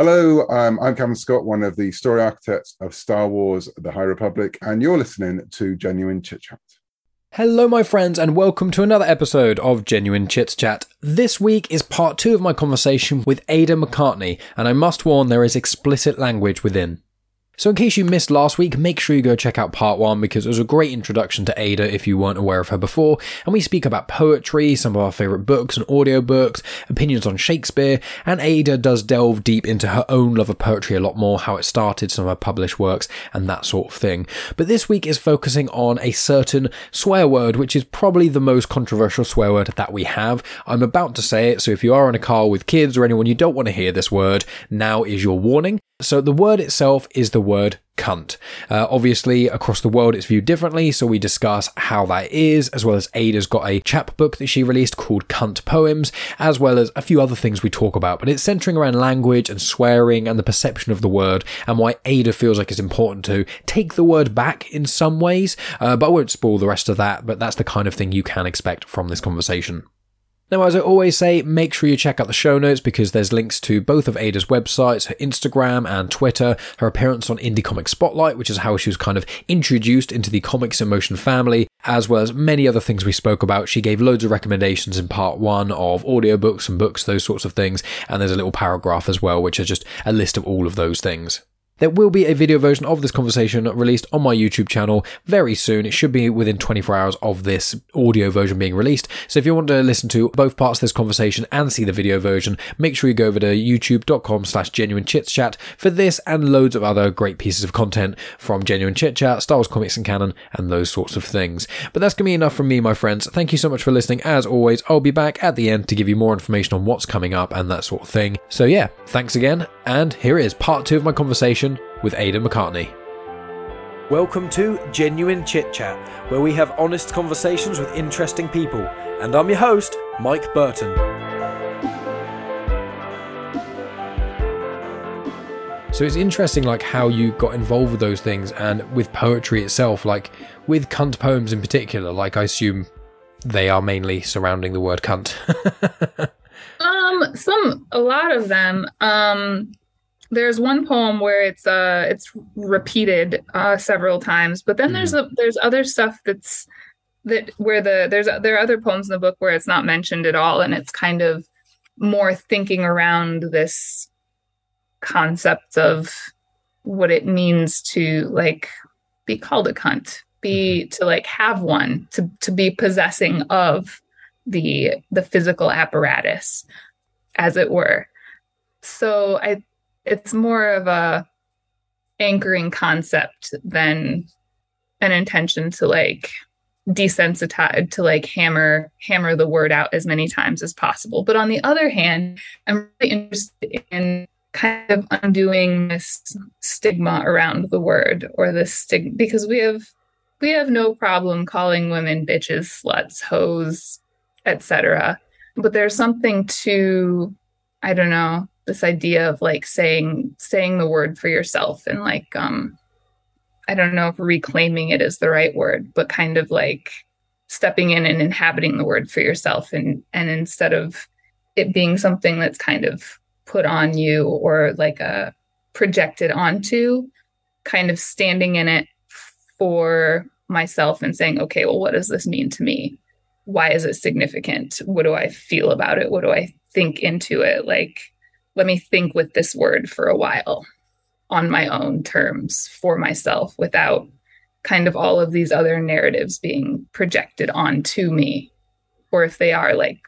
Hello, um, I'm Cavan Scott, one of the story architects of Star Wars The High Republic, and you're listening to Genuine Chit Chat. Hello, my friends, and welcome to another episode of Genuine Chit Chat. This week is part two of my conversation with Ada McCartney, and I must warn there is explicit language within. So, in case you missed last week, make sure you go check out part one because it was a great introduction to Ada if you weren't aware of her before. And we speak about poetry, some of our favourite books and audiobooks, opinions on Shakespeare, and Ada does delve deep into her own love of poetry a lot more, how it started, some of her published works, and that sort of thing. But this week is focusing on a certain swear word, which is probably the most controversial swear word that we have. I'm about to say it, so if you are in a car with kids or anyone you don't want to hear this word, now is your warning. So the word itself is the word cunt. Uh, obviously, across the world, it's viewed differently, so we discuss how that is, as well as Ada's got a chapbook that she released called Cunt Poems, as well as a few other things we talk about. But it's centering around language and swearing and the perception of the word, and why Ada feels like it's important to take the word back in some ways. Uh, but I won't spoil the rest of that, but that's the kind of thing you can expect from this conversation. Now, as I always say, make sure you check out the show notes because there's links to both of Ada's websites, her Instagram and Twitter, her appearance on Indie Comic Spotlight, which is how she was kind of introduced into the Comics in Motion family, as well as many other things we spoke about. She gave loads of recommendations in part one of audiobooks and books, those sorts of things, and there's a little paragraph as well, which is just a list of all of those things. There will be a video version of this conversation released on my YouTube channel very soon. It should be within 24 hours of this audio version being released. So if you want to listen to both parts of this conversation and see the video version, make sure you go over to youtube.com slash genuine for this and loads of other great pieces of content from Genuine Chit Chat, Star Wars comics and canon, and those sorts of things. But that's to be enough from me, my friends. Thank you so much for listening. As always, I'll be back at the end to give you more information on what's coming up and that sort of thing. So yeah, thanks again. And here is part two of my conversation with Ada McCartney. Welcome to Genuine Chit Chat, where we have honest conversations with interesting people. And I'm your host, Mike Burton. So it's interesting, like how you got involved with those things, and with poetry itself, like with cunt poems in particular. Like I assume they are mainly surrounding the word cunt. um, some, a lot of them. Um, there's one poem where it's uh it's repeated uh several times but then mm. there's a there's other stuff that's that where the there's there are other poems in the book where it's not mentioned at all and it's kind of more thinking around this concept of what it means to like be called a cunt be mm-hmm. to like have one to to be possessing of the the physical apparatus as it were so i it's more of a anchoring concept than an intention to like desensitize to like hammer hammer the word out as many times as possible. But on the other hand i'm really interested in kind of undoing this stigma around the word or this stigma because we have we have no problem calling women bitches sluts hoes etc but there's something to i don't know this idea of like saying saying the word for yourself and like um I don't know if reclaiming it is the right word, but kind of like stepping in and inhabiting the word for yourself and and instead of it being something that's kind of put on you or like a uh, projected onto, kind of standing in it for myself and saying, okay, well, what does this mean to me? Why is it significant? What do I feel about it? What do I think into it? Like let me think with this word for a while on my own terms for myself without kind of all of these other narratives being projected onto me or if they are like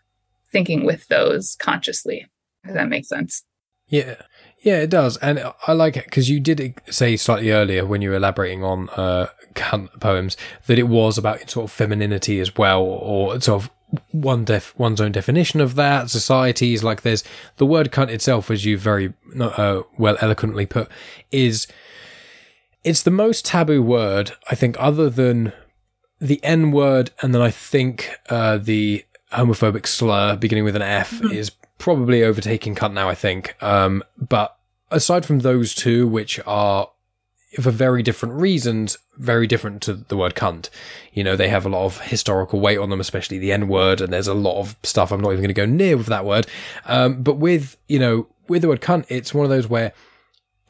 thinking with those consciously. Does that make sense? Yeah. Yeah it does. And i like it because you did say slightly earlier when you were elaborating on uh poems that it was about sort of femininity as well or sort of one def one's own definition of that. Societies like there's the word cunt itself, as you very uh, well eloquently put, is it's the most taboo word I think, other than the N word, and then I think uh, the homophobic slur beginning with an F mm-hmm. is probably overtaking cunt now. I think, um, but aside from those two, which are for very different reasons, very different to the word cunt. You know, they have a lot of historical weight on them, especially the N word, and there's a lot of stuff I'm not even going to go near with that word. Um, but with, you know, with the word cunt, it's one of those where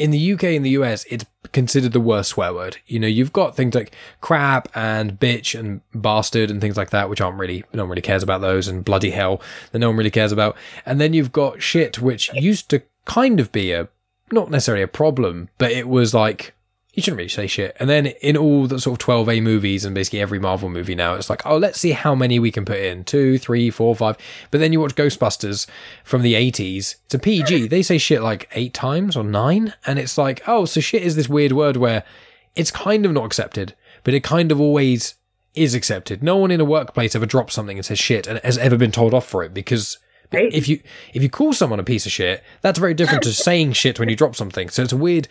in the UK and the US, it's considered the worst swear word. You know, you've got things like crap and bitch and bastard and things like that, which aren't really, no one really cares about those, and bloody hell that no one really cares about. And then you've got shit, which used to kind of be a, not necessarily a problem, but it was like, you shouldn't really say shit. And then in all the sort of 12A movies and basically every Marvel movie now, it's like, oh, let's see how many we can put in two, three, four, five. But then you watch Ghostbusters from the 80s, it's a PG. They say shit like eight times or nine. And it's like, oh, so shit is this weird word where it's kind of not accepted, but it kind of always is accepted. No one in a workplace ever drops something and says shit and has ever been told off for it because. Right. If you if you call someone a piece of shit, that's very different to saying shit when you drop something. So it's a weird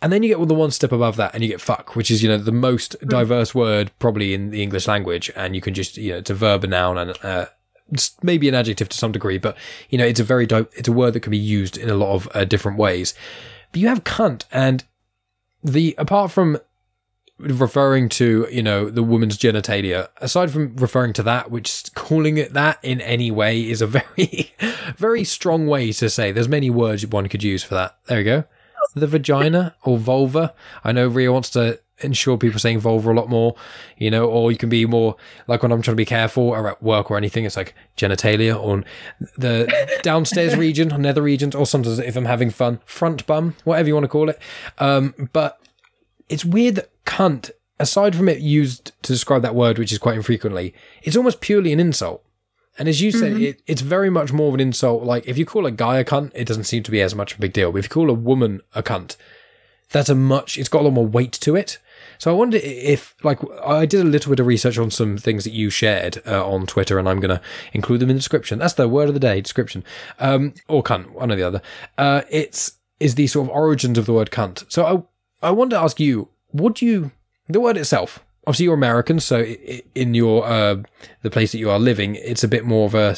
and then you get the one step above that and you get fuck, which is, you know, the most diverse word probably in the English language. And you can just, you know, it's a verb, a noun, and uh, maybe an adjective to some degree, but, you know, it's a very, di- it's a word that can be used in a lot of uh, different ways. But you have cunt and the, apart from referring to, you know, the woman's genitalia, aside from referring to that, which calling it that in any way is a very, very strong way to say. There's many words one could use for that. There you go the vagina or vulva. I know Ria wants to ensure people saying vulva a lot more, you know, or you can be more like when I'm trying to be careful or at work or anything, it's like genitalia or the downstairs region or nether regions, or sometimes if I'm having fun, front bum, whatever you want to call it. Um, but it's weird that cunt, aside from it used to describe that word, which is quite infrequently, it's almost purely an insult. And as you said, Mm-hmm. it, it's very much more of an insult. Like if you call a guy a cunt, it doesn't seem to be as much of a big deal. But if you call a woman a cunt, that's a much. It's got a lot more weight to it. So I wonder if, like, I did a little bit of research on some things that you shared uh, on Twitter, and I'm going to include them in the description. That's the word of the day, description, um, or cunt, one or the other. Uh, it's is the sort of origins of the word cunt. So I I wanted to ask you, what do you the word itself? Obviously, you're American, so in your uh, the place that you are living, it's a bit more of a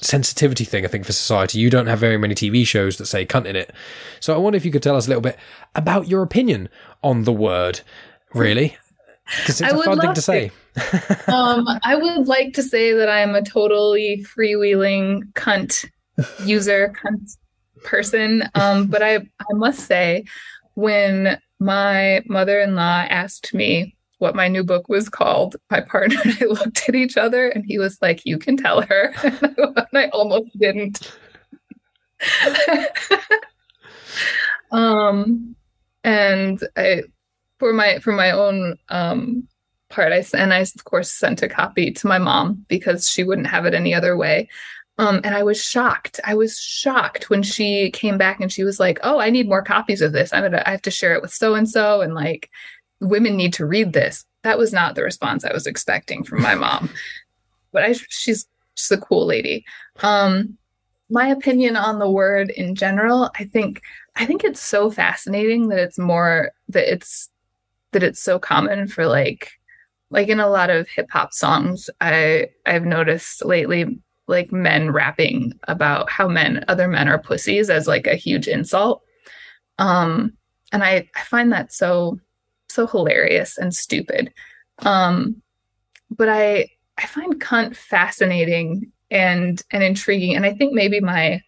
sensitivity thing, I think, for society. You don't have very many TV shows that say cunt in it. So I wonder if you could tell us a little bit about your opinion on the word, really. Because it's I a fun thing love to say. um, I would like to say that I am a totally freewheeling cunt user, cunt person. Um, but I, I must say, when my mother-in-law asked me what my new book was called, my partner and I looked at each other, and he was like, "You can tell her," and I almost didn't. um, and I for my for my own um part I and i of course sent a copy to my mom because she wouldn't have it any other way. Um and i was shocked. I was shocked when she came back and she was like oh i need more copies of this. I'm gonna i have to share it with so and so and like women need to read this. That was not the response i was expecting from my mom. But i she's just a cool lady. Um my opinion on the word in general i think i think it's so fascinating that it's more that it's that it's so common for like like in a lot of hip hop songs I I've noticed lately like men rapping about how men other men are pussies as like a huge insult. Um and I I find that so so hilarious and stupid. Um but I I find cunt fascinating and and intriguing and I think maybe my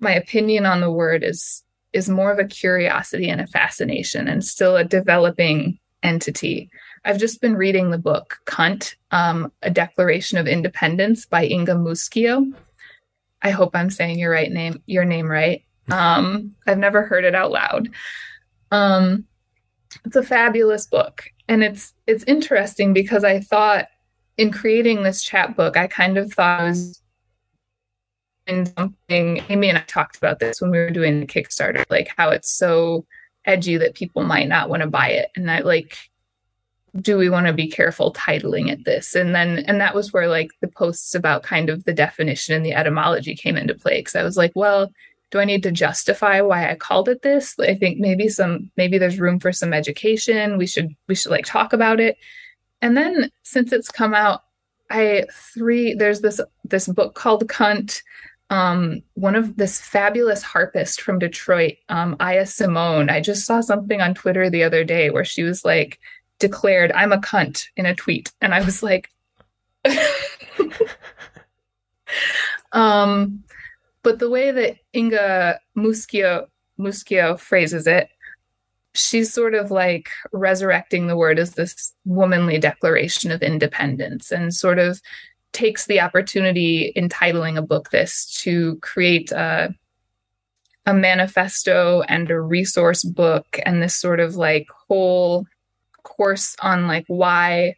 my opinion on the word is is more of a curiosity and a fascination and still a developing entity. I've just been reading the book Cunt, um, A Declaration of Independence by Inga Muscio. I hope I'm saying your right name, your name right. Um, I've never heard it out loud. Um, it's a fabulous book, and it's it's interesting because I thought in creating this chapbook, I kind of thought was in something. Amy and I talked about this when we were doing the Kickstarter, like how it's so edgy that people might not want to buy it, and I like do we want to be careful titling it this? And then and that was where like the posts about kind of the definition and the etymology came into play because i was like well do i need to justify why i called it this i think maybe some maybe there's room for some education we should we should like talk about it and then since it's come out i three there's this this book called cunt um, one of this fabulous harpist from Detroit, um, Ahya Simone. I just saw something on Twitter the other day where she was like, declared, I'm a cunt in a tweet. And I was like, um, but the way that Inga Muscio, Muscio phrases it, she's sort of like resurrecting the word as this womanly declaration of independence and sort of takes the opportunity entitling a book this to create a, a manifesto and a resource book and this sort of like whole course on like why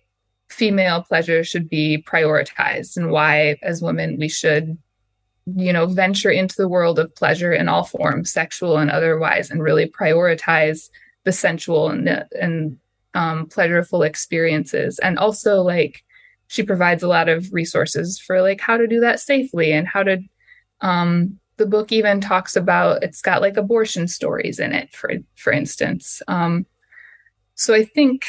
female pleasure should be prioritized and why as women we should you know venture into the world of pleasure in all forms sexual and otherwise and really prioritize the sensual and and um, pleasureful experiences. And also like she provides a lot of resources for like how to do that safely and how to um, the book even talks about it's got like abortion stories in it for for instance. Um, so i think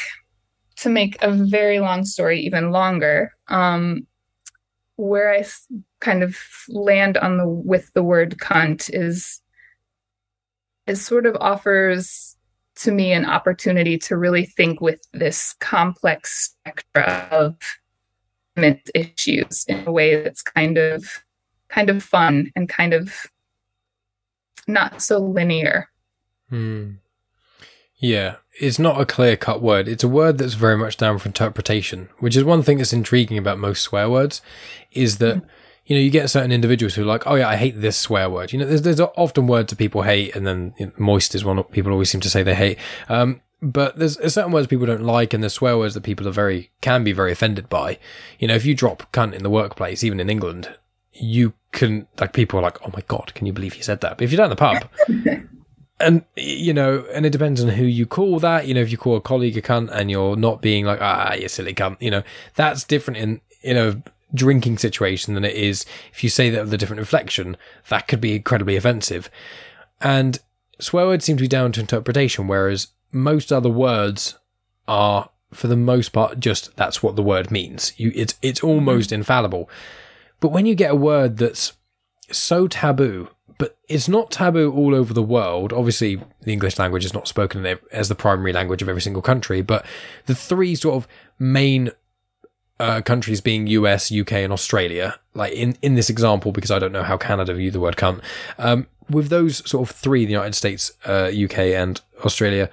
to make a very long story even longer um, where i kind of land on the with the word cunt is is sort of offers to me an opportunity to really think with this complex spectra of issues in a way that's kind of kind of fun and kind of not so linear. Hmm. Yeah, it's not a clear cut word. It's a word that's very much down for interpretation, which is one thing that's intriguing about most swear words, is that mm-hmm. you know you get certain individuals who are like, oh yeah, I hate this swear word. You know, there's there's often words that people hate, and then you know, moist is one people always seem to say they hate. Um, but there's, there's certain words people don't like, and there's swear words that people are very can be very offended by. You know, if you drop cunt in the workplace, even in England, you can like people are like, oh my god, can you believe he said that? But if you're down the pub. and you know, and it depends on who you call that. You know, if you call a colleague a cunt and you're not being like, ah, you silly cunt, you know, that's different in in a drinking situation than it is if you say that with a different inflection. That could be incredibly offensive. And swear words seem to be down to interpretation, whereas most other words are for the most part just that's what the word means. You it's it's almost mm-hmm. infallible. But when you get a word that's so taboo, but it's not taboo all over the world. Obviously, the English language is not spoken as the primary language of every single country, but the three sort of main uh, countries being US, UK, and Australia, like in, in this example, because I don't know how Canada view the word cunt, um, with those sort of three, the United States, uh, UK, and Australia,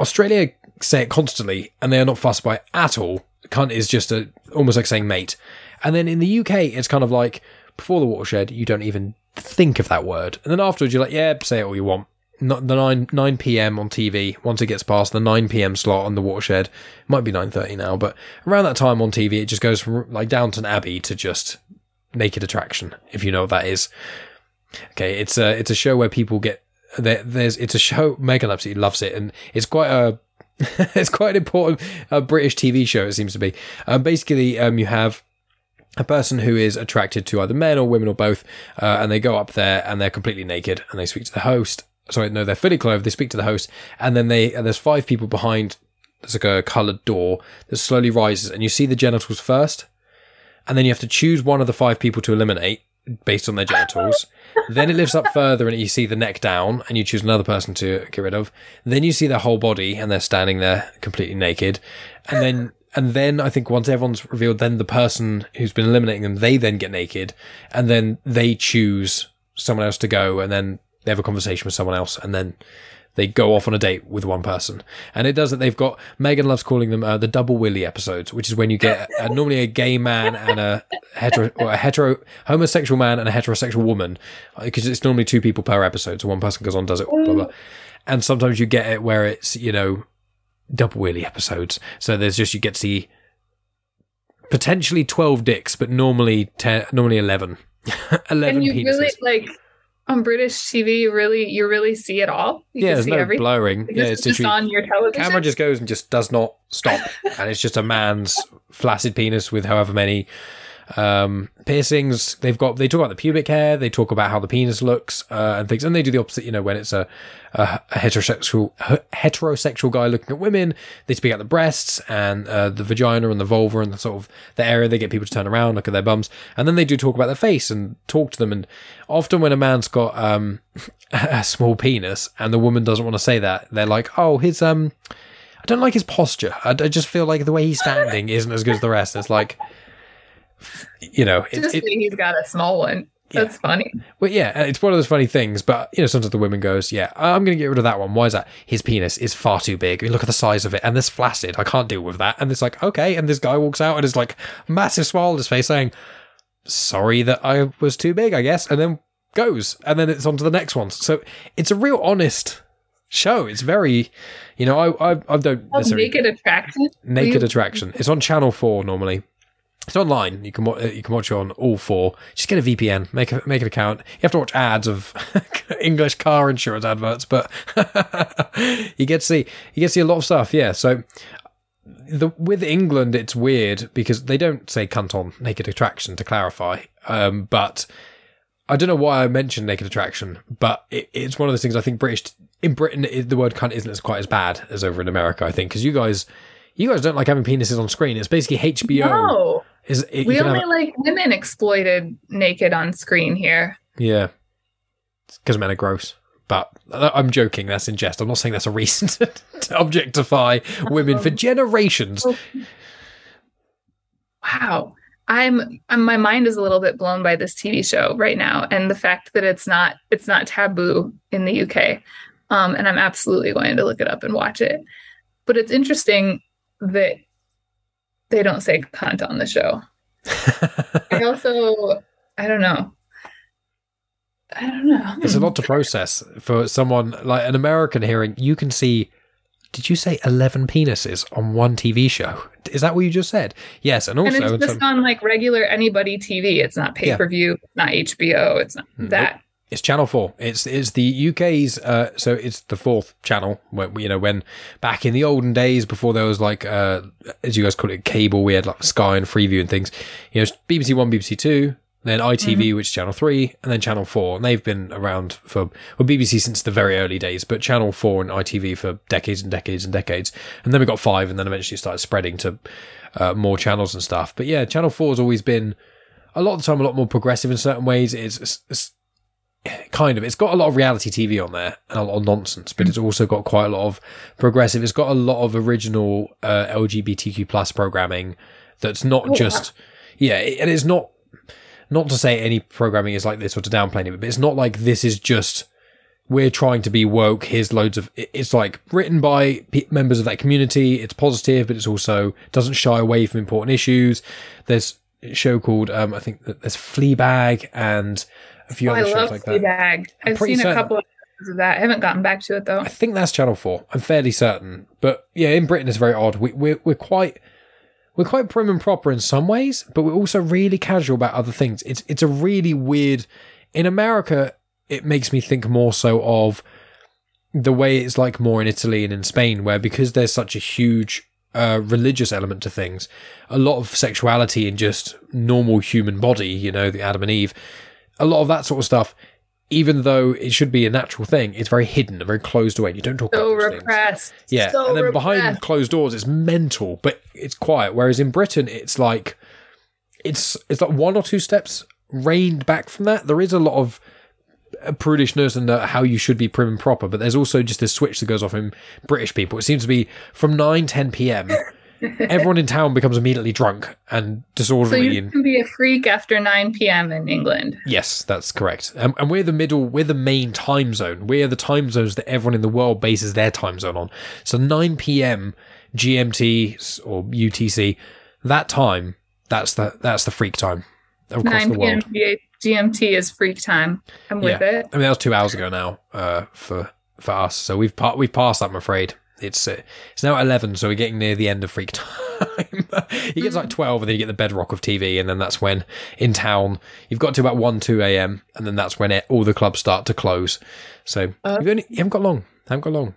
Australia say it constantly and they are not fussed by it at all. Cunt is just a almost like saying mate. And then in the UK, it's kind of like before the watershed, you don't even think of that word. And then afterwards, you're like, yeah, say it all you want. Not the 9, 9 p.m. on TV, once it gets past the 9 p.m. slot on the watershed, it might be 9.30 now, but around that time on TV, it just goes from like Downton Abbey to just Naked Attraction, if you know what that is. Okay, it's a, it's a show where people get there, there's it's a show. Megan absolutely loves it, and it's quite a it's quite an important uh, British TV show. It seems to be. Um, basically, um, you have a person who is attracted to either men or women or both, uh, and they go up there and they're completely naked and they speak to the host. Sorry, no, they're fully clothed. They speak to the host, and then they and there's five people behind. There's like a coloured door that slowly rises, and you see the genitals first, and then you have to choose one of the five people to eliminate based on their genitals. then it lifts up further and you see the neck down and you choose another person to get rid of. Then you see their whole body and they're standing there completely naked. And then, and then I think once everyone's revealed, then the person who's been eliminating them, they then get naked and then they choose someone else to go and then they have a conversation with someone else and then they go off on a date with one person. And it does that. They've got, Megan loves calling them uh, the double willy episodes, which is when you get uh, normally a gay man and a hetero, or a hetero, homosexual man and a heterosexual woman, because uh, it's normally two people per episode. So one person goes on, does it, blah, blah. And sometimes you get it where it's, you know, double willy episodes. So there's just, you get to see potentially 12 dicks, but normally 10, normally 11. 11 and you penises. really like on British TV, you really you really see it all. You yeah, there's no everything. blurring. yeah, it's just on your television. Camera just goes and just does not stop, and it's just a man's flaccid penis with however many Um, piercings, they've got, they talk about the pubic hair, they talk about how the penis looks, uh, and things, and they do the opposite, you know, when it's a, a, heterosexual, heterosexual guy looking at women, they speak out the breasts and, uh, the vagina and the vulva and the sort of, the area they get people to turn around, look at their bums, and then they do talk about their face and talk to them, and often when a man's got, um, a small penis and the woman doesn't want to say that, they're like, oh, his, um, I don't like his posture. I, I just feel like the way he's standing isn't as good as the rest. It's like, you know, it, Just it- he's got a small one. That's funny. well, yeah, uh, it's one of those funny things. But you know, sometimes the woman goes, "Yeah, I'm going to get rid of that one. Why is that? His penis is far too big. I mean, look at the size of it, and this flaccid. I can't deal with that." And it's like, okay. And this guy walks out and is like, massive smile on his face, saying, "Sorry that I was too big, I guess," and then goes, and then it's on to the next one. So it's a real honest show. It's very, you know, I I, I don't necessarily naked attraction. Naked Attraction. It's on Channel Four normally. It's online. You can uh, you can watch it on all four. Just get a VPN. Make a make an account. You have to watch ads of English car insurance adverts, but you get to see you get to see a lot of stuff. Yeah. So the with England, it's weird because they don't say cunt on Naked Attraction to clarify. Um, but I don't know why I mentioned Naked Attraction, but it, it's one of those things. I think British in Britain, it, the word cunt isn't as quite as bad as over in America. I think because you guys. You guys don't like having penises on screen. It's basically HBO. No, Is it, we you can have only like women exploited naked on screen here. Yeah. Because men are gross. But uh, I'm joking. That's in jest. I'm not saying that's a reason to, to objectify women for generations. Wow. I'm, I'm my mind is a little bit blown by this TV show right now and the fact that it's not it's not taboo in the UK. Um, and I'm absolutely going to look it up and watch it. But it's interesting that they don't say cunt on the show. I also I don't know. I don't know. It's a lot to process for someone like an American hearing. You can see. Did you say 11 penises on one TV show? Is that what you just said? Yes. And also, and it's just on like regular anybody TV. It's not pay per view, not HBO. It's not Nope. Mm, that. It's Channel Four. It's it's the UK's. Uh, so it's the fourth channel. Where, you know, when back in the olden days, before there was like, uh, as you guys call it, cable, we had like Sky and Freeview and things. You know, BBC One, BBC Two, then ITV, which is Channel Three, and then Channel Four. And they've been around for well, BBC since the very early days, but Channel Four and ITV for decades and decades and decades. And then we got five, and then eventually started spreading to uh, more channels and stuff. But yeah, Channel Four has always been a lot of the time a lot more progressive in certain ways. It's, it's, it's kind of it's got a lot of reality TV on there and a lot of nonsense, but it's also got quite a lot of progressive. It's got a lot of original uh, LGBTQ plus programming that's not Oh, just yeah, and it's not not to say any programming is like this or to downplay it, but it's not like this is just we're trying to be woke. Here's loads of it's like written by pe members of that community. It's positive, but it's also doesn't shy away from important issues. There's a show called um, I think that there's Fleabag and a few Oh, other I shows love like that. Fleabag. I've seen a couple of that. I haven't gotten back to it though. I think that's Channel Four. I'm fairly certain, but yeah, in Britain it's very odd. We, we're we're quite we're quite prim and proper in some ways, but we're also really casual about other things. It's it's a really weird. In America, it makes me think more so of the way it's like more in Italy and in Spain, where because there's such a huge uh, religious element to things, a lot of sexuality in just normal human body, you know, the Adam and Eve, a lot of that sort of stuff. Even though it should be a natural thing, it's very hidden and very closed away. You don't talk so about those things. repressed. Yeah, So and then behind closed doors, it's mental, but it's quiet. Whereas in Britain, it's like it's it's like one or two steps reined back from that. There is a lot of uh, prudishness and uh, how you should be prim and proper, but there's also just this switch that goes off in British people. It seems to be from 9, 10 p.m. everyone in town becomes immediately drunk and disorderly. So you can be a freak after 9 p.m. in England. Yes, that's correct. And, and we're the middle, we're the main time zone. We're the time zones that everyone in the world bases their time zone on. So 9 p.m. GMT or UTC, that time, that's the that's the freak time across 9 the p.m. world. G- GMT is freak time. I'm with Yeah. it. I mean, that was two hours ago now uh, for for us. So we've pa- we've passed that. I'm afraid it's uh, it's now 11, so we're getting near the end of freak time. you get to like 12, and then you get the bedrock of TV, and then that's when in town you've got to about 1 2 a.m. and then that's when it, all the clubs start to close. So Uh. you've only you haven't got long. Haven't got long.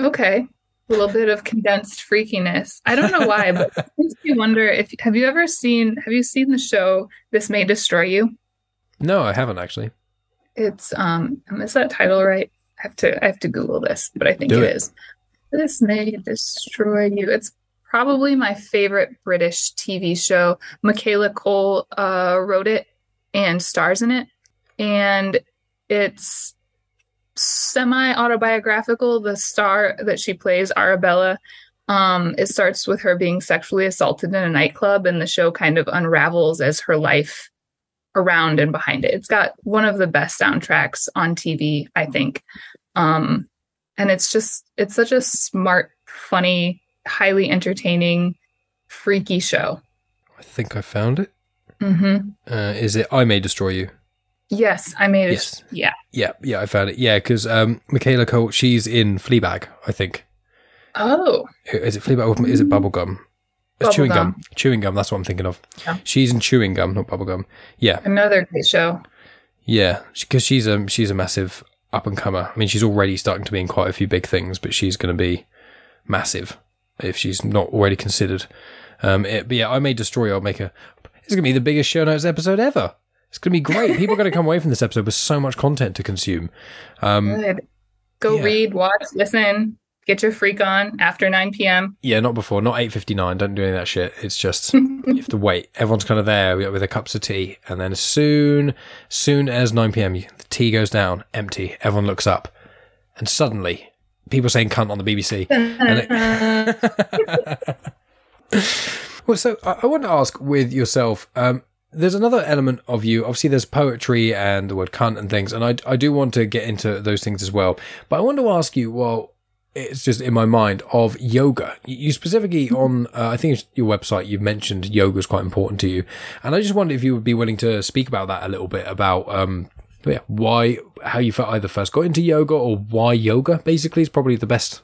Okay. A little bit of condensed freakiness. I don't know why, but it makes me wonder if have you ever seen have you seen the show This May Destroy You? No, I haven't actually. It's um is that title right? I have to I have to Google this, but I think it it. is. This may destroy you. It's probably my favorite British TV show. Michaela Coel uh, wrote it and stars in it, and it's semi autobiographical. The star that she plays, Arabella, um, it starts with her being sexually assaulted in a nightclub, and the show kind of unravels as her life around and behind it. It's got one of the best soundtracks on TV, I think. Um, and it's just it's such a smart, funny, highly entertaining, freaky show. I think I found it. hmm Uh, is it I May Destroy You? Yes, I made it. Yes. Yeah. Yeah, yeah, I found it. Yeah, because um, Michaela Coel, she's in Fleabag, I think. Oh, Is it Fleabag or is it Bubblegum? It's chewing gum. Bubblegum. Chewing gum, that's what I'm thinking of. Yeah. She's in chewing gum, not bubblegum. Yeah, another great show. yeah, because she's a she's a massive up and comer. I mean, she's already starting to be in quite a few big things, but she's going to be massive if she's not already considered. Um, it, but yeah, I may destroy. I'll make a. It's going to be the biggest show notes episode ever. It's going to be great. People are going to come away from this episode with so much content to consume. Um. Go yeah. read, watch, listen, get your freak on after 9 p.m. yeah, not before, not eight fifty nine. Don't do any of that shit. It's just you have to wait. Everyone's kind of there with their cups of tea, and then as soon, soon as nine p.m., the tea goes down, empty. Everyone looks up, and suddenly, people saying "cunt" on the BBC. It- well, so I, I want to ask with yourself. Um, there's another element of you. Obviously, there's poetry and the word "cunt" and things, and I I do want to get into those things as well. But I want to ask you. Well, it's just in my mind of yoga. You specifically on, uh, I think it's your website, you've mentioned yoga is quite important to you, and I just wondered if you would be willing to speak about that a little bit about. Um, yeah, why, how you either first got into yoga or why yoga basically is probably the best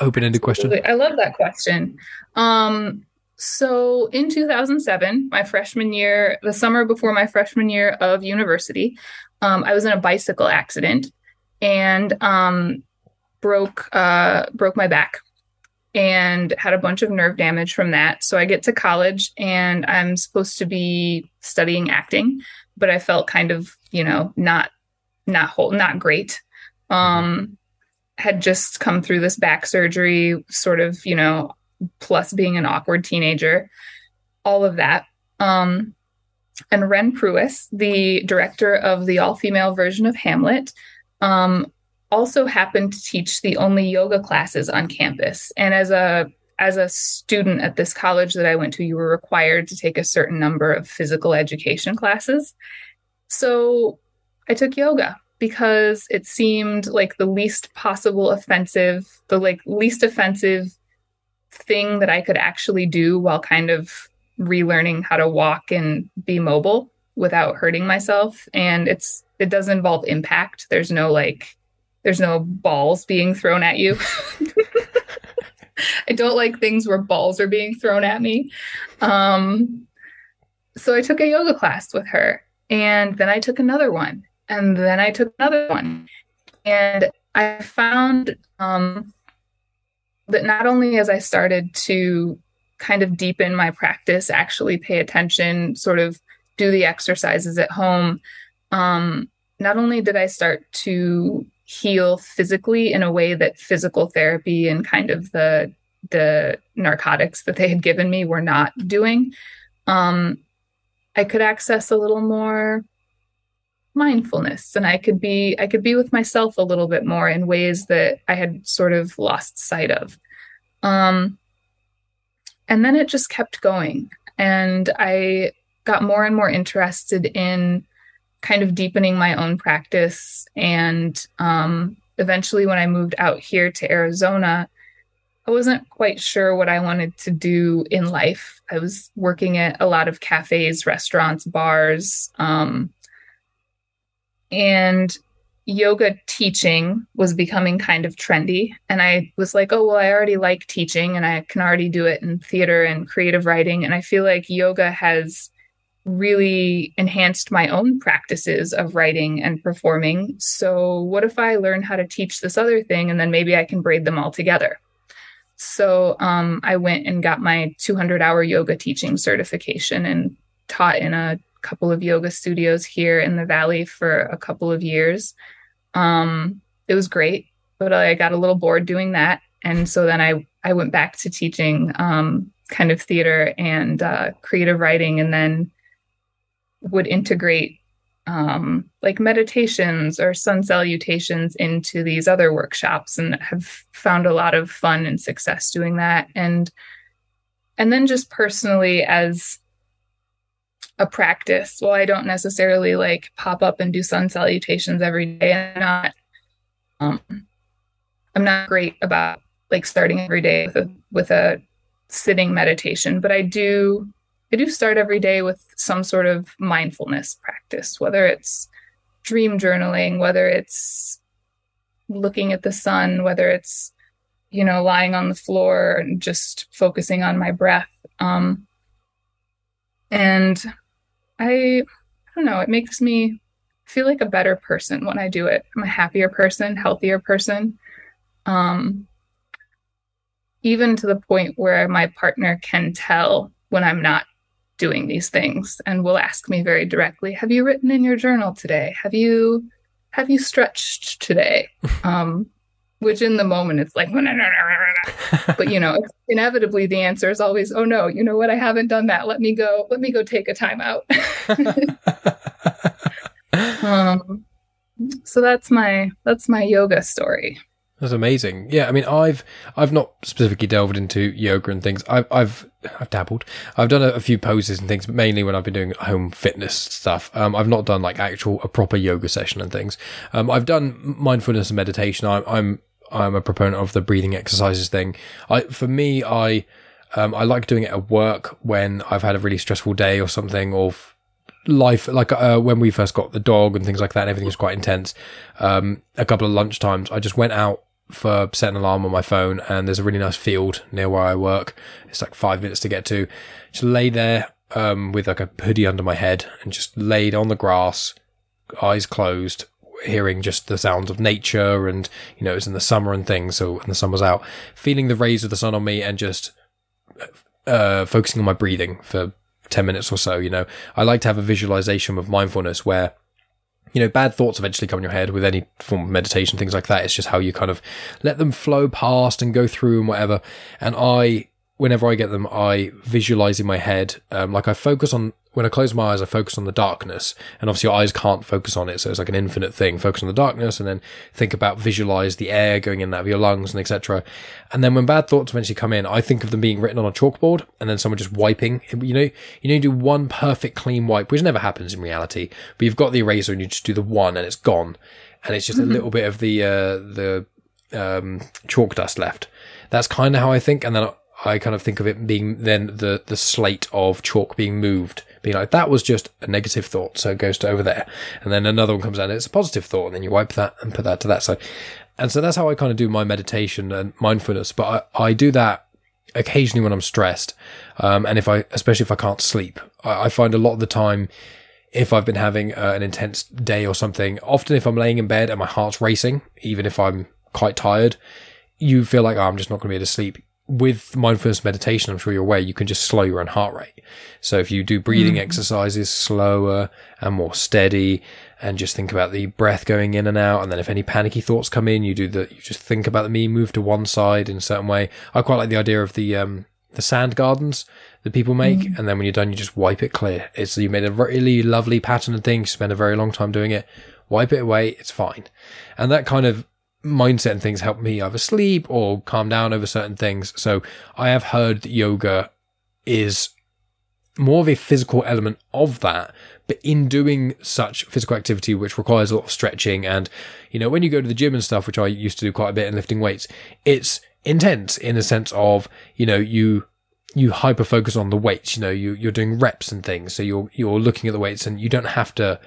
open-ended question. I love that question. Um, so in 2007, my freshman year, the summer before my freshman year of university, um, I was in a bicycle accident and um, broke uh, broke my back and had a bunch of nerve damage from that. So I get to college and I'm supposed to be studying acting, but I felt kind of you know not not whole, not great. Um, had just come through this back surgery, sort of, you know, plus being an awkward teenager, all of that. Um, and Ren Pruis, the director of the all female version of Hamlet, um, also happened to teach the only yoga classes on campus. And as a as a student at this college that I went to, you were required to take a certain number of physical education classes. So I took yoga because it seemed like the least possible offensive, the like least offensive thing that I could actually do while kind of relearning how to walk and be mobile without hurting myself. And it's it does involve impact. There's no like there's no balls being thrown at you. I don't like things where balls are being thrown at me. Um, so I took a yoga class with her, and then I took another one, and then I took another one, and I found um, that not only as I started to kind of deepen my practice, actually pay attention, sort of do the exercises at home, um, not only did I start to heal physically in a way that physical therapy and kind of the the narcotics that they had given me were not doing. Um, I could access a little more mindfulness and I could be I could be with myself a little bit more in ways that I had sort of lost sight of. Um, and then it just kept going and I got more and more interested in kind of deepening my own practice. And um, eventually, when I moved out here to Arizona, I wasn't quite sure what I wanted to do in life. I was working at a lot of cafes, restaurants, bars, um, and yoga teaching was becoming kind of trendy. And I was like, oh, well, I already like teaching and I can already do it in theater and creative writing. And I feel like yoga has really enhanced my own practices of writing and performing. So, what if I learn how to teach this other thing and then maybe I can braid them all together? So um, I went and got my 200 hour yoga teaching certification and taught in a couple of yoga studios here in the valley for a couple of years. Um, it was great, but I got a little bored doing that, and so then I I went back to teaching um, kind of theater and uh, creative writing, and then would integrate um, like meditations or sun salutations into these other workshops and have found a lot of fun and success doing that. And and then just personally as a practice well i don't necessarily like pop up and do sun salutations every day. I'm not um, i'm not great about like starting every day with a with a sitting meditation but i do I do start every day with some sort of mindfulness practice, whether it's dream journaling, whether it's looking at the sun, whether it's, you know, lying on the floor and just focusing on my breath. Um, and I, I don't know, it makes me feel like a better person when I do it. I'm a happier person, healthier person. Um, even to the point where my partner can tell when I'm not doing these things and will ask me very directly have you written in your journal today? Have you have you stretched today? Um which in the moment it's like but you know inevitably the answer is always oh no you know what? I haven't done that. Let me go let me go take a time out. Um so that's my that's my yoga story that's amazing. Yeah, I mean, I've I've not specifically delved into yoga and things. I've I've I've dabbled. I've done a, a few poses and things, mainly when I've been doing home fitness stuff. Um, I've not done like actual a proper yoga session and things. Um, I've done mindfulness and meditation. I'm I'm I'm a proponent of the breathing exercises thing. I for me, I um, I like doing it at work when I've had a really stressful day or something, or life like uh, when we first got the dog and things like that and everything was quite intense um, a couple of lunch times i just went out for setting an alarm on my phone and there's a really nice field near where I work. It's like five minutes to get to. Just lay there um, with like a hoodie under my head and just laid on the grass, eyes closed, hearing just the sounds of nature and you know it's in the summer and things. So when the sun was out, feeling the rays of the sun on me and just uh, focusing on my breathing for ten minutes or so. You know, I like to have a visualization of mindfulness where you know, bad thoughts eventually come in your head with any form of meditation, things like that. It's just how you kind of let them flow past and go through and whatever. And I, whenever I get them, I visualize in my head, um, like I focus on when I close my eyes, I focus on the darkness, and obviously your eyes can't focus on it, so it's like an infinite thing. Focus on the darkness, and then think about visualize the air going in and out of your lungs, and etc. And then when bad thoughts eventually come in, I think of them being written on a chalkboard, and then someone just wiping. You know, you know, do one perfect clean wipe, which never happens in reality. But you've got the eraser, and you just do the one, and it's gone, and it's just mm-hmm. a little bit of the uh, the um, chalk dust left. That's kind of how I think, and then. I kind of think of it being then the the slate of chalk being moved be like, that was just a negative thought, so it goes to over there. And then another one comes out, it's a positive thought, and then you wipe that and put that to that side. And so that's how I kind of do my meditation and mindfulness. But I, I do that occasionally when I'm stressed. Um, and if I, especially if I can't sleep, I, I find a lot of the time, if I've been having uh, an intense day or something, often if I'm laying in bed and my heart's racing, even if I'm quite tired, you feel like, oh, I'm just not going to be able to sleep with mindfulness meditation, I'm sure you're aware, you can just slow your own heart rate. So if you do breathing mm. exercises slower and more steady and just think about the breath going in and out. And then if any panicky thoughts come in, you do the, you just think about the me move to one side in a certain way. I quite like the idea of the, um, the sand gardens that people make. Mm. And then when you're done, you just wipe it clear. It's, you made a really lovely pattern and thing. You spend a very long time doing it. Wipe it away. It's fine. And that kind of mindset and things help me either sleep or calm down over certain things. So I have heard that yoga is more of a physical element of that. But in doing such physical activity, which requires a lot of stretching, and you know, when you go to the gym and stuff, which I used to do quite a bit in lifting weights, it's intense in the sense of you know you you hyper focus on the weights. You know, you you're doing reps and things, so you're you're looking at the weights, and you don't have to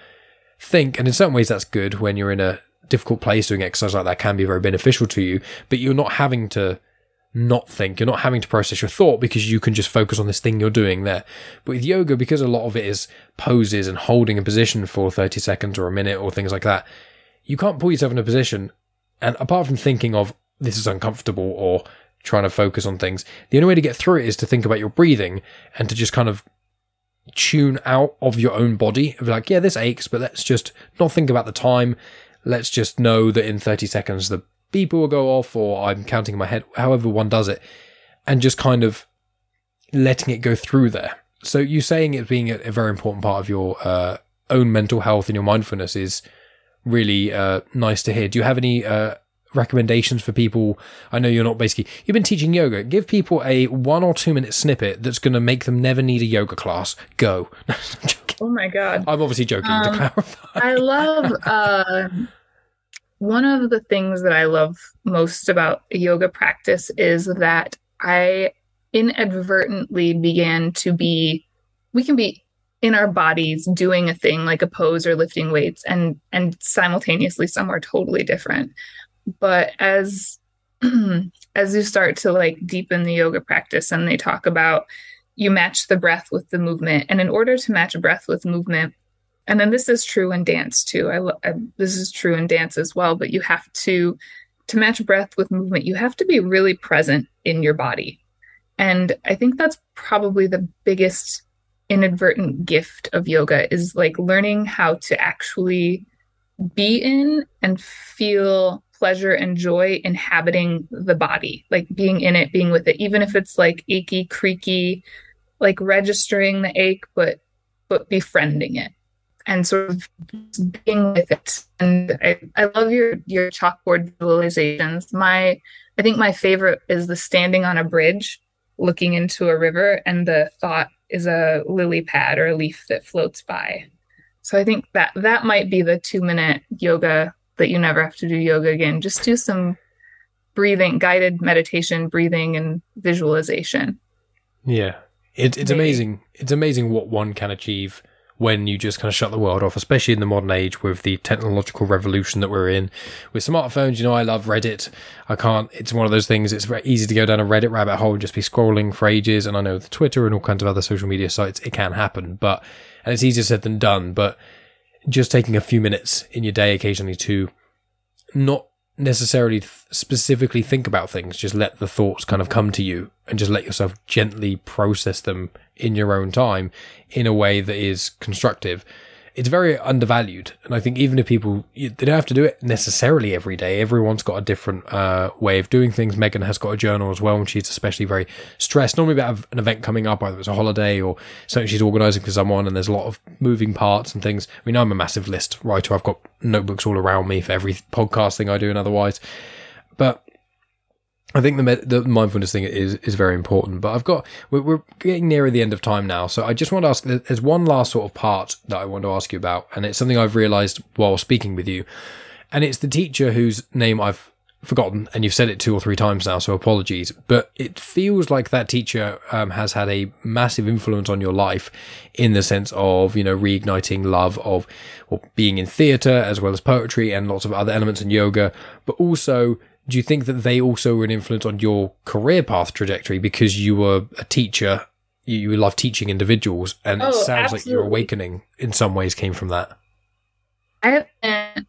think. And in certain ways, that's good when you're in a difficult place doing exercise like that can be very beneficial to you, but you're not having to not think. You're not having to process your thought because you can just focus on this thing you're doing there. But with yoga, because a lot of it is poses and holding a position for 30 seconds or a minute or things like that, you can't put yourself in a position and apart from thinking of this is uncomfortable or trying to focus on things. The only way to get through it is to think about your breathing and to just kind of tune out of your own body. Like, yeah, this aches, but let's just not think about the time. Let's just know that in 30 seconds the beeper will go off or I'm counting in my head, however one does it, and just kind of letting it go through there. So you saying it being a, very important part of your uh, own mental health and your mindfulness is really uh, nice to hear. Do you have any uh, recommendations for people? I know you're not basically you've been teaching yoga. Give people a one or two minute snippet that's going to make them never need a yoga class. Go. oh my god! I'm obviously joking. Um, to clarify, I love. Uh, one of the things that I love most about yoga practice is that I inadvertently began to be. We can be in our bodies doing a thing like a pose or lifting weights and and simultaneously somewhere totally different but as as you start to like deepen the yoga practice and they talk about you match the breath with the movement. And in order to match breath with movement and then this is true in dance too. I, I this is true in dance as well but you have to to match breath with movement you have to be really present in your body. And i think that's probably the biggest inadvertent gift of yoga is like learning how to actually be in and feel pleasure and joy inhabiting the body, like being in it, being with it, even if it's like achy, creaky, like registering the ache, but but befriending it and sort of being with it. And I, I love your your chalkboard visualizations. My I think my favorite is the standing on a bridge looking into a river and the thought is a lily pad or a leaf that floats by. So I think that that might be the two minute yoga that you never have to do yoga again. Just do some breathing, guided meditation, breathing, and visualization. Yeah, it, it's Maybe. amazing. It's amazing what one can achieve when you just kind of shut the world off, especially in the modern age with the technological revolution that we're in. With smartphones, you know, I love Reddit. I can't, it's one of those things, it's very easy to go down a Reddit rabbit hole and just be scrolling for ages. And I know the Twitter and all kinds of other social media sites, it can happen, but, and it's easier said than done, but just taking a few minutes in your day occasionally to not necessarily specifically think about things, just let the thoughts kind of come to you and just let yourself gently process them in your own time in a way that is constructive it's very undervalued. And I think even if people, they don't have to do it necessarily every day. Everyone's got a different uh, way of doing things. Megan has got a journal as well, and she's especially very stressed. Normally about an event coming up, either it's a holiday or something she's organising for someone, and there's a lot of moving parts and things. I mean, I'm a massive list writer. I've got notebooks all around me for every podcast thing I do and otherwise. But I think the the mindfulness thing is is very important. But I've got we're, we're, getting nearer the end of time now, so I just want to ask. There's one last sort of part that I want to ask you about, and it's something I've realised while speaking with you, and it's the teacher whose name I've forgotten, and you've said it two or three times now, so apologies. But it feels like that teacher um, has had a massive influence on your life, in the sense of you know reigniting love of well, being in theatre as well as poetry and lots of other elements in yoga, but also do you think that they also were an influence on your career path trajectory? Because you were a teacher you, love teaching individuals and oh, it sounds absolutely. like your awakening in some ways came from that. I have been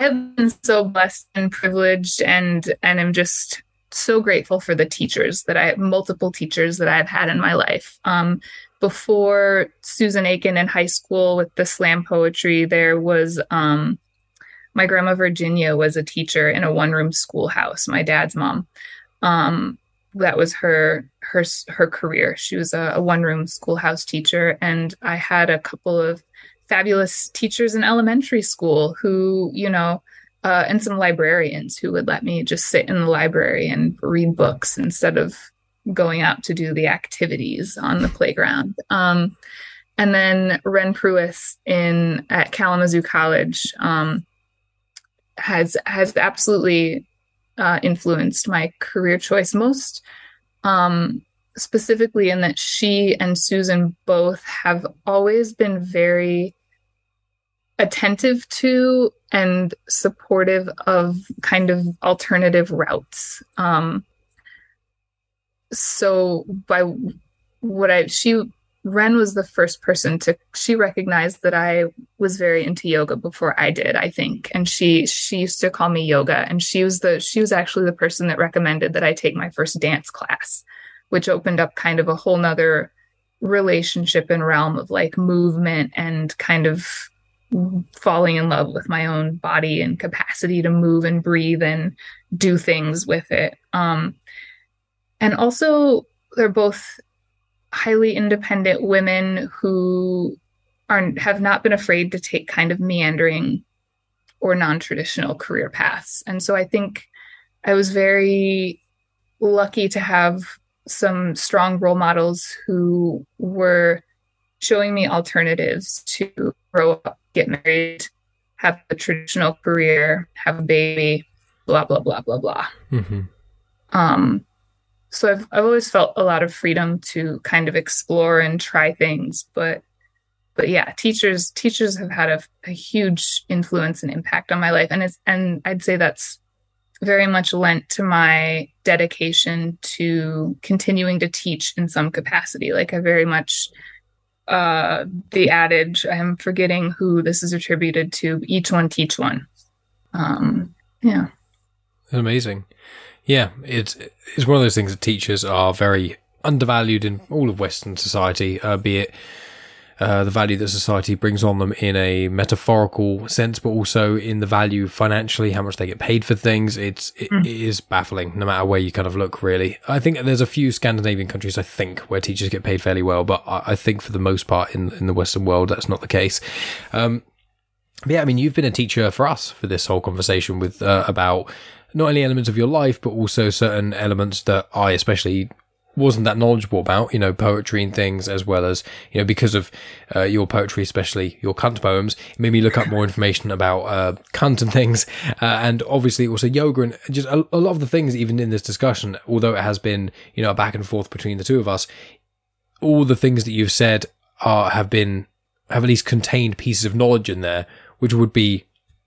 i have been so blessed and privileged and and i'm just so grateful for the teachers that i have multiple teachers that i've had in my life. Um, before susan aiken in high school with the slam poetry there was um, my grandma Virginia was a teacher in a one room schoolhouse, my dad's mom. Um, that was her her her career. She was a, a one room schoolhouse teacher, and I had a couple of fabulous teachers in elementary school who, you know, uh, and some librarians who would let me just sit in the library and read books instead of going out to do the activities on the playground. Um, and then Ren Pruis in at Kalamazoo College. Um, has has absolutely uh, influenced my career choice most um, specifically in that she and Susan both have always been very attentive to and supportive of kind of alternative routes. Um, so by what I she Ren was the first person to she recognized that I was very into yoga before I did, I think. And she she used to call me yoga and she was the she was actually the person that recommended that I take my first dance class, which opened up kind of a whole nother relationship and realm of like movement and kind of falling in love with my own body and capacity to move and breathe and do things with it. Um and also they're both highly independent women who are have not been afraid to take kind of meandering or non-traditional career paths. And so I think I was very lucky to have some strong role models who were showing me alternatives to grow up, get married, have a traditional career, have a baby, blah blah blah blah blah. Mm-hmm. Um, so I've I've always felt a lot of freedom to kind of explore and try things, but but yeah, teachers teachers have had a, a huge influence and impact on my life, and it's and I'd say that's very much lent to my dedication to continuing to teach in some capacity. Like I very much uh the adage i'm forgetting who this is attributed to each one teach one. Um yeah. Amazing. Yeah, it's it's one of those things that teachers are very undervalued in all of Western society, uh, be it uh, the value that society brings on them in a metaphorical sense, but also in the value financially, how much they get paid for things. It's it, mm. it is baffling, no matter where you kind of look. Really, I think there's a few Scandinavian countries, I think, where teachers get paid fairly well, but I, I think for the most part in in the Western world, that's not the case. Um, yeah, I mean, you've been a teacher for us for this whole conversation with uh, about not only elements of your life, but also certain elements that I especially wasn't that knowledgeable about, you know, poetry and things, as well as, you know, because of uh, your poetry, especially your cunt poems, it made me look up more information about uh, cunt and things. Uh, and obviously also yoga and just a, a, lot of the things, even in this discussion, although it has been, you know, a back and forth between the two of us, all the things that you've said are, have been, have at least contained pieces of knowledge in there, which would be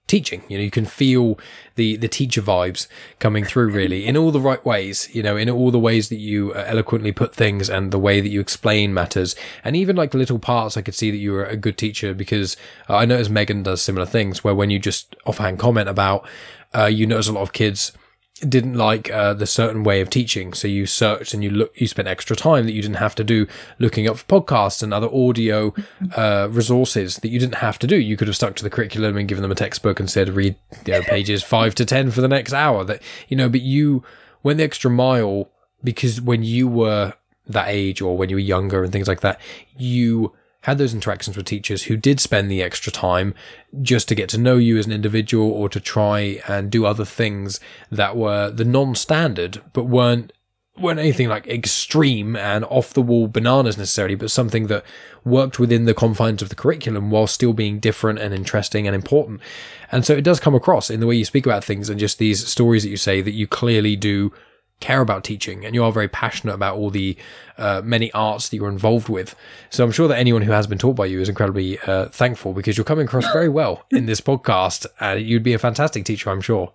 teaching. You know, you can feel the the teacher vibes coming through really in all the right ways. You know, in all the ways that you uh, eloquently put things and the way that you explain matters, and even like little parts. I could see that you were a good teacher because uh, I notice Megan does similar things where when you just offhand comment about, uh, you notice a lot of kids didn't like uh, the certain way of teaching. So you searched and you look, you spent extra time that you didn't have to do looking up for podcasts and other audio uh, resources that you didn't have to do. You could have stuck to the curriculum and given them a textbook and said read you know, pages five to ten for the next hour. That you know, but you went the extra mile because when you were that age or when you were younger and things like that, you had those interactions with teachers who did spend the extra time just to get to know you as an individual or to try and do other things that were the non-standard but weren't weren't anything like extreme and off the wall bananas necessarily, but something that worked within the confines of the curriculum while still being different and interesting and important. And so it does come across in the way you speak about things and just these stories that you say that you clearly do care about teaching and you are very passionate about all the uh, many arts that you're involved with. So I'm sure that anyone who has been taught by you is incredibly uh, thankful because you're coming across very well in this podcast and you'd be a fantastic teacher, I'm sure.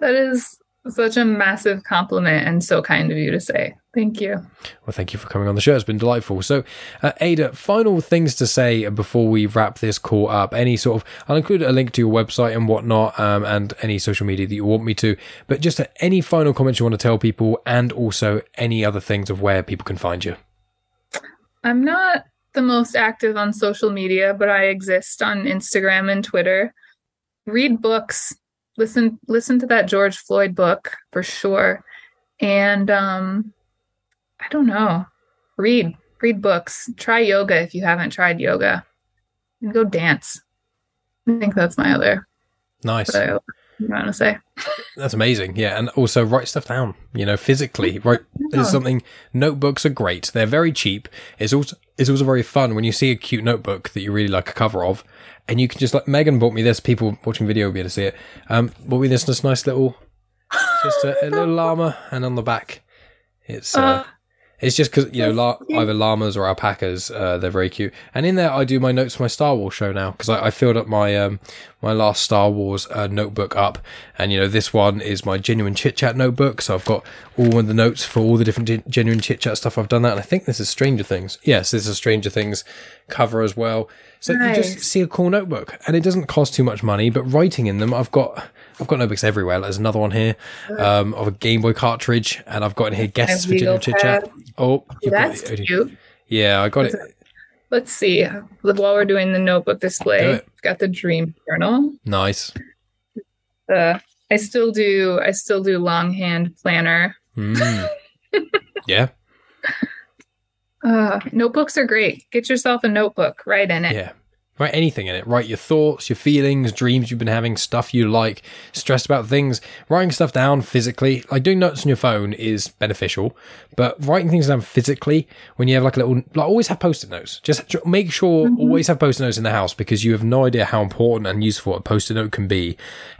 That is such a massive compliment and so kind of you to say. Thank you. Well, thank you for coming on the show. It's been delightful. So, uh, Ada, final things to say before we wrap this call up. Any sort of, I'll include a link to your website and whatnot, um, and any social media that you want me to. But just uh, any final comments you want to tell people, and also any other things of where people can find you. I'm not the most active on social media, but I exist on Instagram and Twitter. Read books listen listen to that George Floyd book for sure. And um I don't know. Read read books. Try yoga if you haven't tried yoga. And go dance. I think that's my other nice. I want to say. That's amazing. Yeah, and also write stuff down. You know, physically. Write is something. Notebooks are great. They're very cheap. It's also it's also very fun when you see a cute notebook that you really like a cover of, and you can just like Megan bought me this. People watching video will be able to see it. Um, bought me this this nice little, just a, a little llama, and on the back, it's uh, uh it's just because you know la- either llamas or alpacas. Uh, they're very cute, and in there I do my notes for my Star Wars show now because I, I, filled up my um my last Star Wars uh, notebook up, and you know this one is my genuine chit chat notebook. So I've got all of the notes for all the different gen- genuine chit chat stuff I've done that, and I think this is Stranger Things. Yes, this is Stranger Things cover as well. So nice. you just see a cool notebook, and it doesn't cost too much money. But writing in them, I've got I've got notebooks everywhere. There's another one here um, of a Game Boy cartridge, and I've got in here guests for General chit chat. Oh, that's got, cute. Yeah, I got it. Let's see. While we're doing the notebook display, we've got the dream journal. Nice. Uh, I still do. I still do longhand planner. Mm. yeah. Uh, notebooks are great. Get yourself a notebook. Write in it. Yeah. Write anything in it. Write your thoughts, your feelings, dreams you've been having, stuff you like, stressed about things. Writing stuff down physically, like doing notes on your phone, is beneficial. But writing things down physically, when you have like a little, like always have post-it notes. Just make sure mm-hmm. always have post-it notes in the house because you have no idea how important and useful a post-it note can be,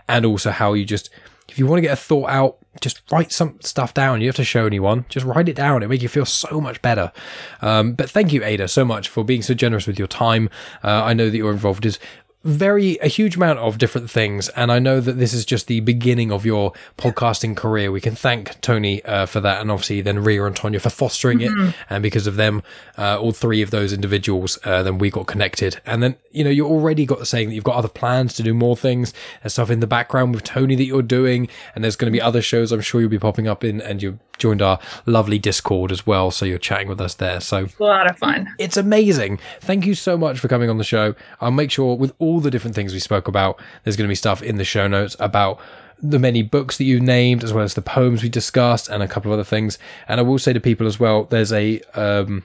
and also how you just if you want to get a thought out, just write some stuff down. You have to show anyone. Just write it down. It make you feel so much better. Um, but thank you, Ada, so much for being so generous with your time. Uh, I know that you're involved is very a huge amount of different things and i know that this is just the beginning of your podcasting career we can thank tony uh, for that and obviously then ria and tonya for fostering mm-hmm. it and because of them uh, all three of those individuals uh, then we got connected and then you know you already got the saying that you've got other plans to do more things and stuff in the background with tony that you're doing and there's going to be other shows i'm sure you'll be popping up in and you joined our lovely Discord as well. So you're chatting with us there. So a lot of fun. It's amazing. Thank you so much for coming on the show. I'll make sure with all the different things we spoke about, there's going to be stuff in the show notes about the many books that you named, as well as the poems we discussed, and a couple of other things. And I will say to people as well, there's a um,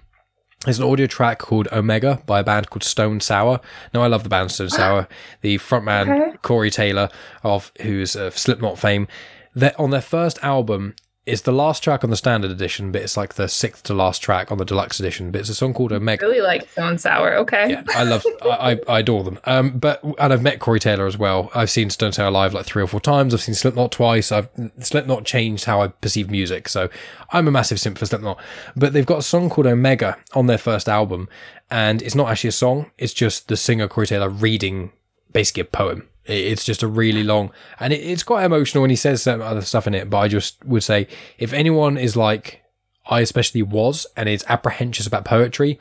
there's an audio track called Omega by a band called Stone Sour. Now I love the band Stone Sour. The frontman okay. Corey Taylor of who's of Slipknot fame. That on their first album, it's the last track on the standard edition, but it's like the sixth to last track on the deluxe edition. But it's a song called Omega. I really like Stone Sour. Okay. Yeah, I love, I, I, adore them. Um, but and I've met Corey Taylor as well. I've seen Stone Sour live like three or four times. I've seen Slipknot twice. I've Slipknot changed how I perceive music, so I'm a massive simp for Slipknot. But they've got a song called Omega on their first album, and it's not actually a song. It's just the singer Corey Taylor reading basically a poem it's just a really long, and it's quite emotional when he says some other stuff in it. But I just would say, if anyone is like I especially was, and is apprehensive about poetry,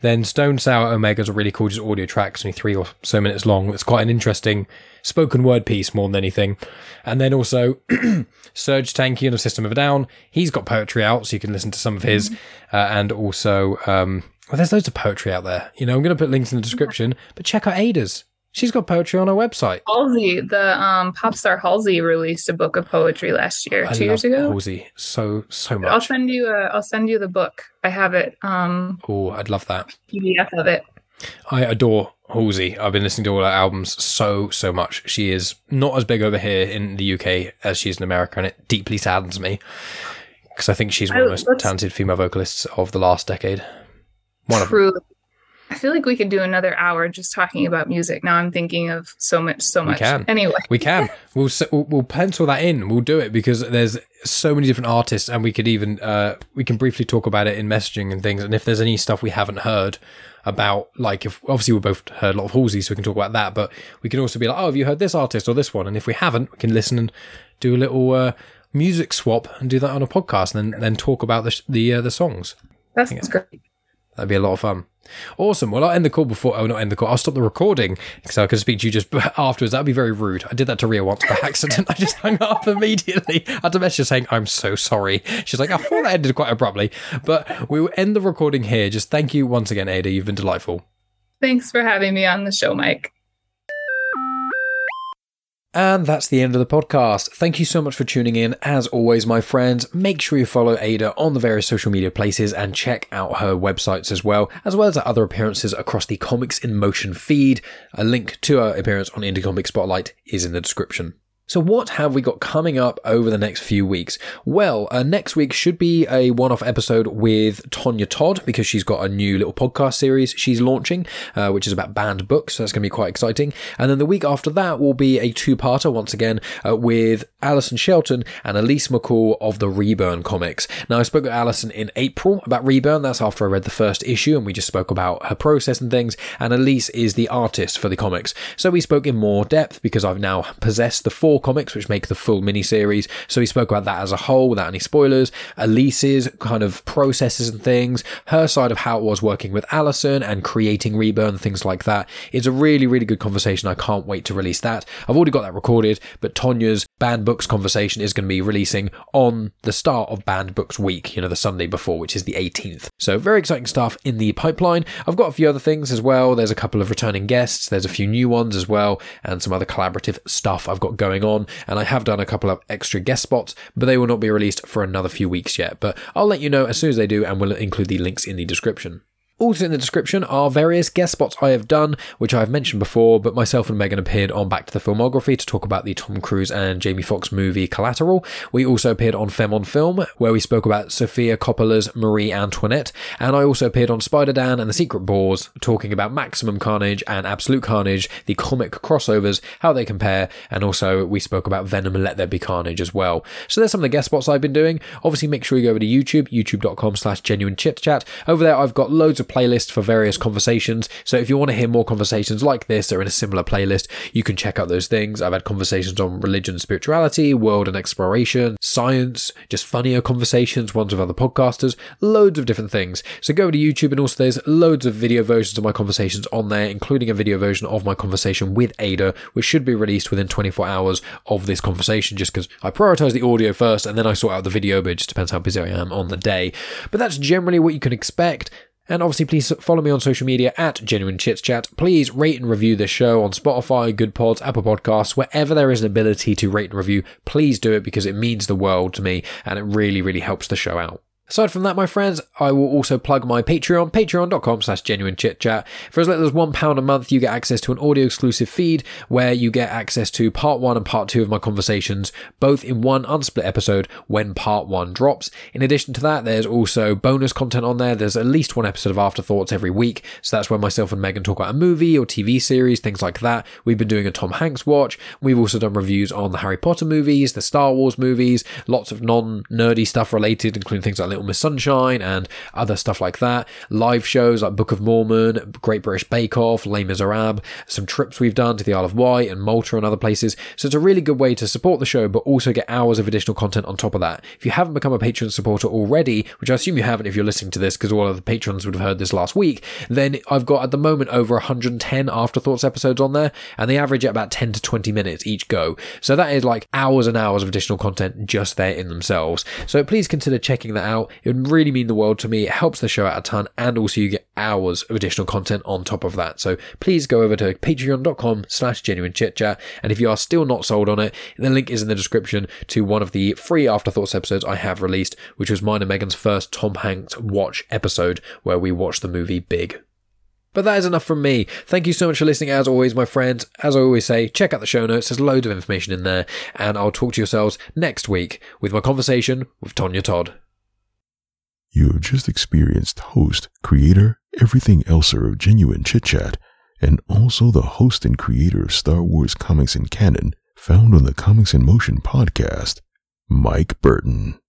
then Stone Sour Omegas is a really cool just audio track. It's only three or so minutes long. It's quite an interesting spoken word piece more than anything. And then also Serj Tankian of System of a Down. He's got poetry out, so you can listen to some of his. Mm-hmm. Uh, and also, um, well, there's loads of poetry out there. You know, I'm going to put links in the description, but check out Ada's. She's got poetry on her website. Halsey, the um, pop star Halsey, released a book of poetry last year, I two years ago. Halsey, so so much. I'll send you a. I'll send you the book. I have it. Um, oh, I'd love that PDF of it. I adore Halsey. I've been listening to all her albums so so much. She is not as big over here in the UK as she is in America, and it deeply saddens me because I think she's one of the most talented female vocalists of the last decade. One Truly. of them. I feel like we could do another hour just talking about music. Now I'm thinking of so much, so much. We can. Anyway, we can. We'll, we'll, we'll pencil that in. We'll do it because there's so many different artists, and we could even uh, we can briefly talk about it in messaging and things. And if there's any stuff we haven't heard about, like if obviously we both heard a lot of Halsey, so we can talk about that. But we can also be like, oh, have you heard this artist or this one? And if we haven't, we can listen and do a little uh, music swap and do that on a podcast, and then then talk about the the uh, the songs. That's great. That'd be a lot of fun. Awesome. Well, I'll end the call before. Oh, not end the call. I'll stop the recording because I can speak to you just afterwards. That'd be very rude. I did that to Ria once by accident. I just hung up immediately. I had to message saying, I'm so sorry. She's like, I thought that ended quite abruptly. But we will end the recording here. Just thank you once again, Ada. You've been delightful. Thanks for having me on the show, Mike. And that's the end of the podcast. Thank you so much for tuning in. As always, my friends, make sure you follow Ada on the various social media places and check out her websites as well, as well as other appearances across the Comics in Motion feed. A link to her appearance on Indie Comic Spotlight is in the description. So, what have we got coming up over the next few weeks? Well, uh, next week should be a one off episode with Tonya Todd because she's got a new little podcast series she's launching, uh, which is about banned books. So, that's going to be quite exciting. And then the week after that will be a two parter once again uh, with Alison Shelton and Elise McCall of the Reburn comics. Now, I spoke with Alison in April about Reburn. That's after I read the first issue and we just spoke about her process and things. And Elise is the artist for the comics. So, we spoke in more depth because I've now possessed the four comics, which make the full miniseries. So we spoke about that as a whole without any spoilers. Elise's kind of processes and things, her side of how it was working with Alison and creating Reburn, things like that. It's a really, really good conversation. I can't wait to release that. I've already got that recorded, but Tonya's banned books conversation is going to be releasing on the start of banned books week, you know, the Sunday before, which is the 18th. So very exciting stuff in the pipeline. I've got a few other things as well. There's a couple of returning guests. There's a few new ones as well, and some other collaborative stuff I've got going on. And I have done a couple of extra guest spots, but they will not be released for another few weeks yet. But I'll let you know as soon as they do, and we'll include the links in the description. Also in the description are various guest spots I have done, which I have mentioned before, but myself and Megan appeared on Back to the Filmography to talk about the Tom Cruise and Jamie Foxx movie Collateral. We also appeared on Femme on Film, where we spoke about Sofia Coppola's Marie Antoinette, and I also appeared on Spider Dan and the Secret Bores, talking about Maximum Carnage and Absolute Carnage, the comic crossovers, how they compare, and also we spoke about Venom and Let There Be Carnage as well. So there's some of the guest spots I've been doing. Obviously, make sure you go over to YouTube, youtube.com slash genuine chit chat. Over there, I've got loads of playlist for various conversations. So if you want to hear more conversations like this or in a similar playlist, you can check out those things. I've had conversations on religion, spirituality, world and exploration, science, just funnier conversations, ones with other podcasters, loads of different things. So go to YouTube and also there's loads of video versions of my conversations on there, including a video version of my conversation with Ada, which should be released within 24 hours of this conversation, just because I prioritize the audio first and then I sort out the video, but it just depends how busy I am on the day. But that's generally what you can expect. And obviously, please follow me on social media at Genuine Chits Chat. Please rate and review this show on Spotify, Good Pods, Apple Podcasts, wherever there is an ability to rate and review. Please do it because it means the world to me and it really, really helps the show out. Aside from that, my friends, I will also plug my Patreon, patreon.com slash genuine chit chat. For as little as £1 a month, you get access to an audio exclusive feed where you get access to part one and part two of my conversations, both in one unsplit episode when part one drops. In addition to that, there's also bonus content on there. There's at least one episode of Afterthoughts every week. So that's where myself and Megan talk about a movie or TV series, things like that. We've been doing a Tom Hanks watch. We've also done reviews on the Harry Potter movies, the Star Wars movies, lots of non nerdy stuff related, including things like Little Miss Sunshine and other stuff like that. Live shows like Book of Mormon, Great British Bake Off, Les Miserables, some trips we've done to the Isle of Wight and Malta and other places. So it's a really good way to support the show, but also get hours of additional content on top of that. If you haven't become a Patreon supporter already, which I assume you haven't if you're listening to this because all of the patrons would have heard this last week, then I've got at the moment over 110 Afterthoughts episodes on there, and they average at about 10 to 20 minutes each go. So that is like hours and hours of additional content just there in themselves. So please consider checking that It would really mean the world to me. It helps the show out a ton, and also you get hours of additional content on top of that. So please go over to patreon.com slash genuine chit chat. And if you are still not sold on it, the link is in the description to one of the free Afterthoughts episodes I have released, which was mine and Megan's first Tom Hanks watch episode where we watched the movie Big. But that is enough from me. Thank you so much for listening, as always, my friends. As I always say, check out the show notes. There's loads of information in there. And I'll talk to yourselves next week with my conversation with Tonya Todd. You have just experienced host, creator, everything elser of Genuine Chit Chat, and also the host and creator of Star Wars comics and canon, found on the Comics in Motion podcast, Mike Burton.